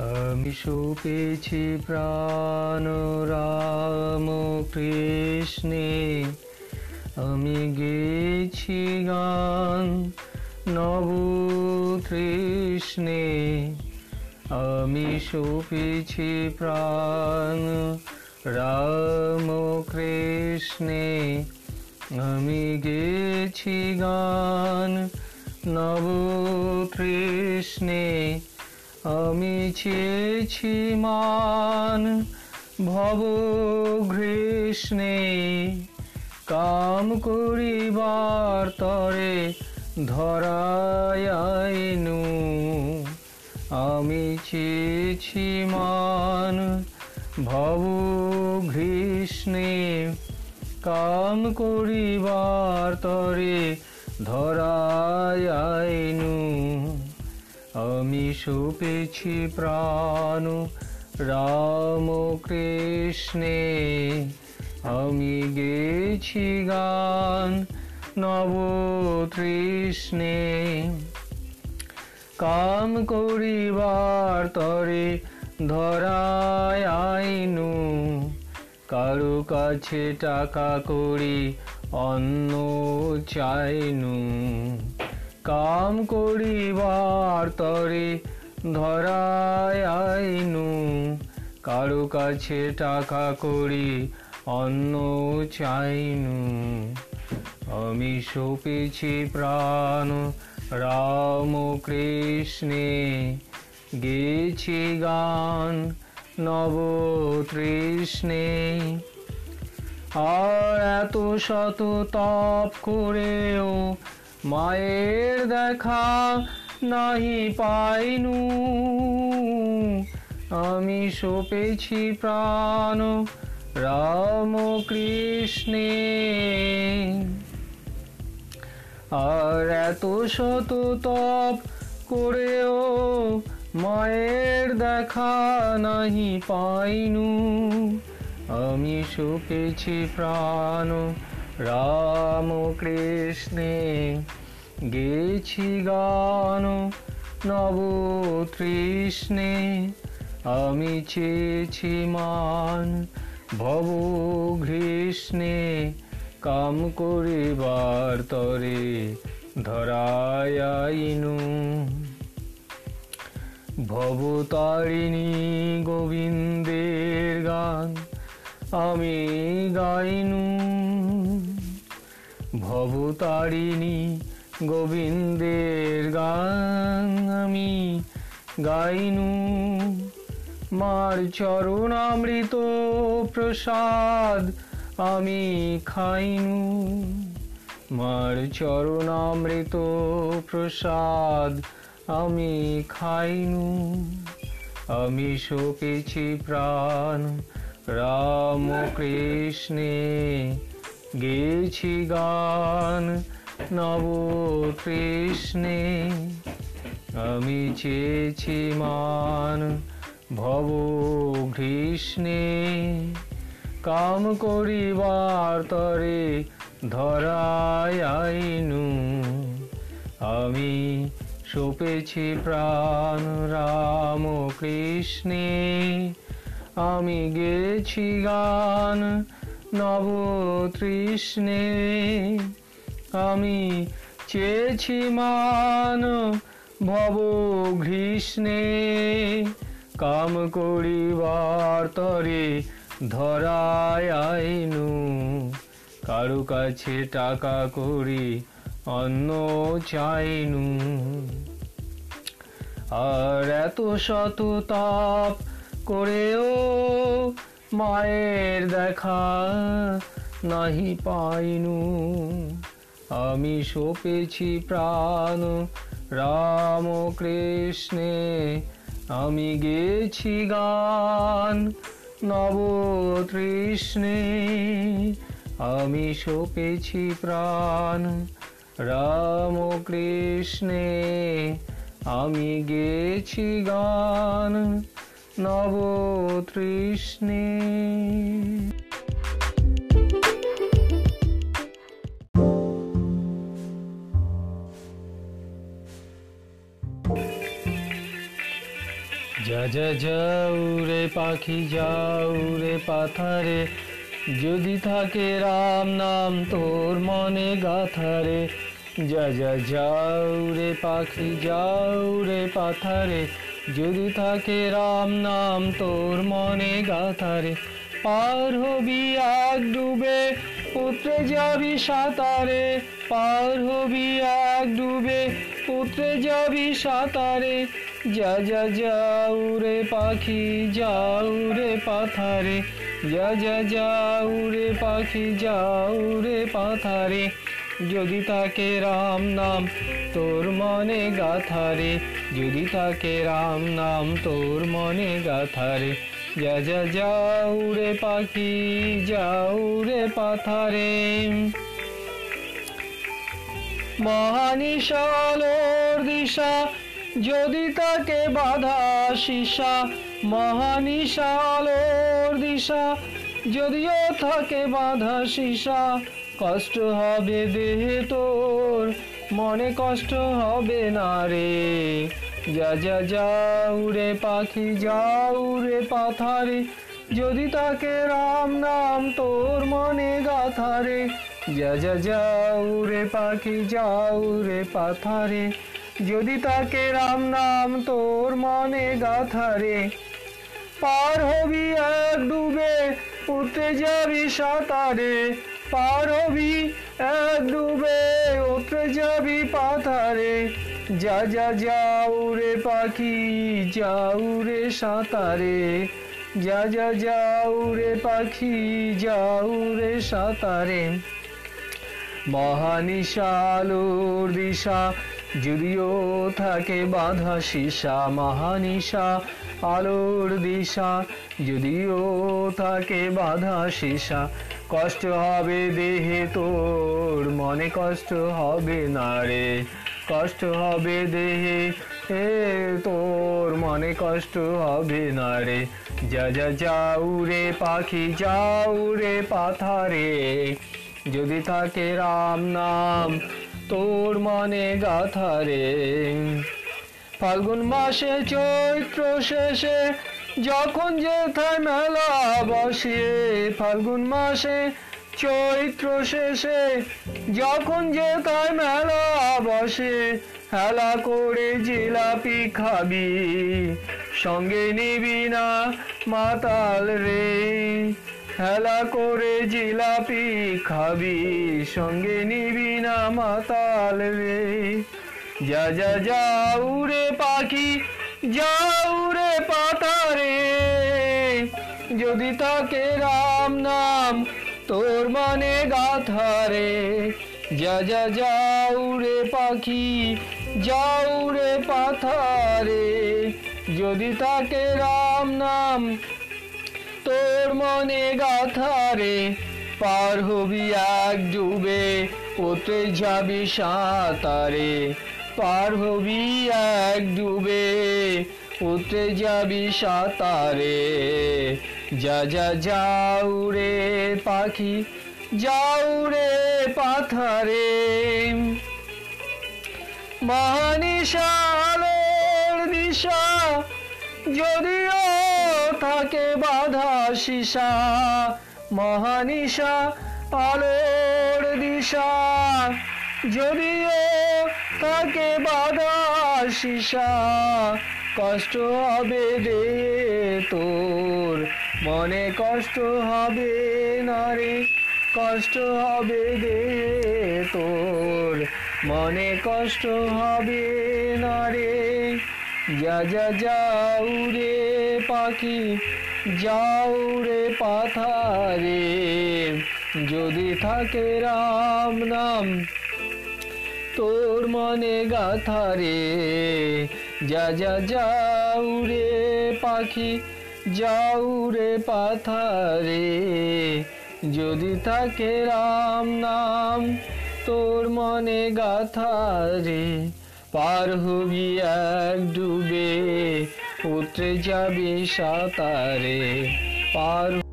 আমি সুপেছি প্রাণ রাম কৃষ্ণে। আমি গেছি গান নব তৃষ্ণে আমি সুপেছি প্রাণ রাম কৃষ্ণে। আমি গেছি গান নব তৃষ্ণে আমি চেয়েছি মান ভব ঘৃষ্ণে কাম করিবার তরে ধরায়াইনু আমি চেয়েছি মান ভব ঘৃষ্ণে কাম করিবার তরে ধরায়াইনু আমি সুপেছি প্রাণ, রাম কৃষ্ণে। আমি গেছি গান নব তৃষ্ণে কাম করিবার তরে ধরায় আইনু, কারও কাছে টাকা করি অন্ন চাইনু। কাম করিবার তরে ধরায় আইনু। কারও কাছে টাকা করি, অন্ন চাইনু। আমি সপেছি প্রাণ রাম কৃষ্ণে। গেছি গান নব তৃষ্ণে। আর এত শত তপ করেও মায়ের দেখা নাহি পাইনু। আমি সপেছি প্রাণ রাম কৃষ্ণে। আর এত শত তপ করেও মায়ের দেখা নাহি পাইনু। আমি সুপেছি প্রাণ রাম কৃষ্ণে গেছি গান নব তৃষ্ণে আমি চেয়েছি মান ভব ঘৃষ্ণে কাম করিবার তরে ধরায়াইনু ভবতারিণী গোবিন্দের গান আমি গাইনু। ভবতারিণী গোবিন্দের গান আমি গাইনু। মার চরণামৃত প্রসাদ আমি খাইনু। মার চরণামৃত প্রসাদ আমি খাইনু। আমি শোকেছি প্রাণ রাম কৃষ্ণে গেছি গান নব কৃষ্ণে আমি চেয়েছি মান ভব ঘৃষ্ণে কাম করিবার তরে ধরায় আইনু। আমি সপেছি প্রাণ রাম কৃষ্ণে আমি গেছি গান নব তৃষ্ণে আমি চেয়েছি মান ভব ঘৃষ্ণে কাম করিবার তরে ধরায় আইনু। কারও কাছে টাকা করি অন্ন চাইনু। আর এত শত তাপ করেও মায়ের দেখা নাহি পাইনু। আমি সপেছি প্রাণ রাম কৃষ্ণে। আমি গেছি গান নব তৃষ্ণে। আমি সপেছি প্রাণ রাম কৃষ্ণে। আমি গেছি গান নব তৃষ্ণে যাও রে পাখি, যাও রে পাথারে। যদি থাকে রাম নাম তোর মনে গাথারে। যা যা, যাও রে পাখি, যাও রে পাথারে। যদি থাকে রাম নাম তোর মনে গাথারে, পার হবি এক ডুবে উতরে যাবি সাঁতারে, পার হবি এক ডুবে উতরে যাবি সাঁতারে, যা যা, যাও রে পাখি, যাও রে পাথারে, যা যা, যাও রে পাখি, যাও রে পাথারে। যদি তাকে রাম নাম, তোর মনে গাথারে যদি তাকে রাম নাম, তোর মনে গাথারে যা যা, যাও রে পাখি, যাও রে পাথারে। মহানিশালোর দিশা, যদি তাকে বাধা সীসা। মহানিশালোর দিশা, যদিও থাকে বাধা সীসা। কষ্ট হবে দেহে তোর, মনে কষ্ট হবে না রে। যা যা যাও রে পাখি যাও রে পাথারে, যদি তাকে রাম নাম তোর মনে গাথারে যা যা যাও রে পাখি যাও রে পাথারে, যদি তাকে রাম নাম তোর মনে গাথারে পার হবি এক ডুবে, উঠতে যাবি সাঁতারে পার হবি ডুবে উঠতে যাবি পাথারে। যা যা, যাও রে পাখি, যাও রে সাঁতারে। যা যা, যাও রে পাখি, যাও রে সাঁতারে। মহানিশালোর দিশা, যদিও থাকে বাধা সীসা, মহানিশা আলোর দিশা, যদিও থাকে বাধা সীসা কষ্ট হবে দেহে তোর, মনে কষ্ট হবে না রে। কষ্ট হবে দেহে এ তোর, মনে কষ্ট হবে না রে। যা যা, যাও রে পাখি, যাও রে পাথারে। যদি থাকে রাম নাম তোর মনে গাথারে ফাল্গুন মাসে চৈত্র শেষে যখন যেথায় মেলা বসে, ফাল্গুন মাসে চৈত্র শেষে যখন যেথায় মেলা বসে, হেলা করে জিলাপি খাবি, সঙ্গে নিবি না মাতাল রে। হেলা করে জিলাপি খাবি, সঙ্গে নিবি না মাতাল রে। যা যা, যাও রে পাখি, যাও রে পাতারে। যদি তাকে রাম নাম তোর মনে গাথারে। যা যা, যাও রে পাখি, যাও রে পাথারে যদি তাকে রাম নাম তোর মনে গাথারে, পার হবি এক ডুবে ওতে যাবি সাঁতারে। পার হবি এক ডুবে ওতে যাবি সাঁতারে। যা যা, যাও রে পাখি, যাও রে পাথারে। মহানিশালোর দিশা যদিও থাকে বাধা সীসা, মহানিশা আলোর দিশা যদিও থাকে বাধা সীসা। কষ্ট হবে রে তোর। মনে কষ্ট হবে না রে। কষ্ট হবে রে তোর। মনে কষ্ট হবে না রে। যা যা, যাও রে পাখি। যাও রে পাথারে। যদি থাকে রাম নাম তোর মনে গাথারে যা যা, যাও রে পাখি, যাও রে পাথারে। যদি থাকে রাম নাম, তোর মনে গাথারে পার হবি এক ডুবে, উতরে যাবি সাঁতারে। পার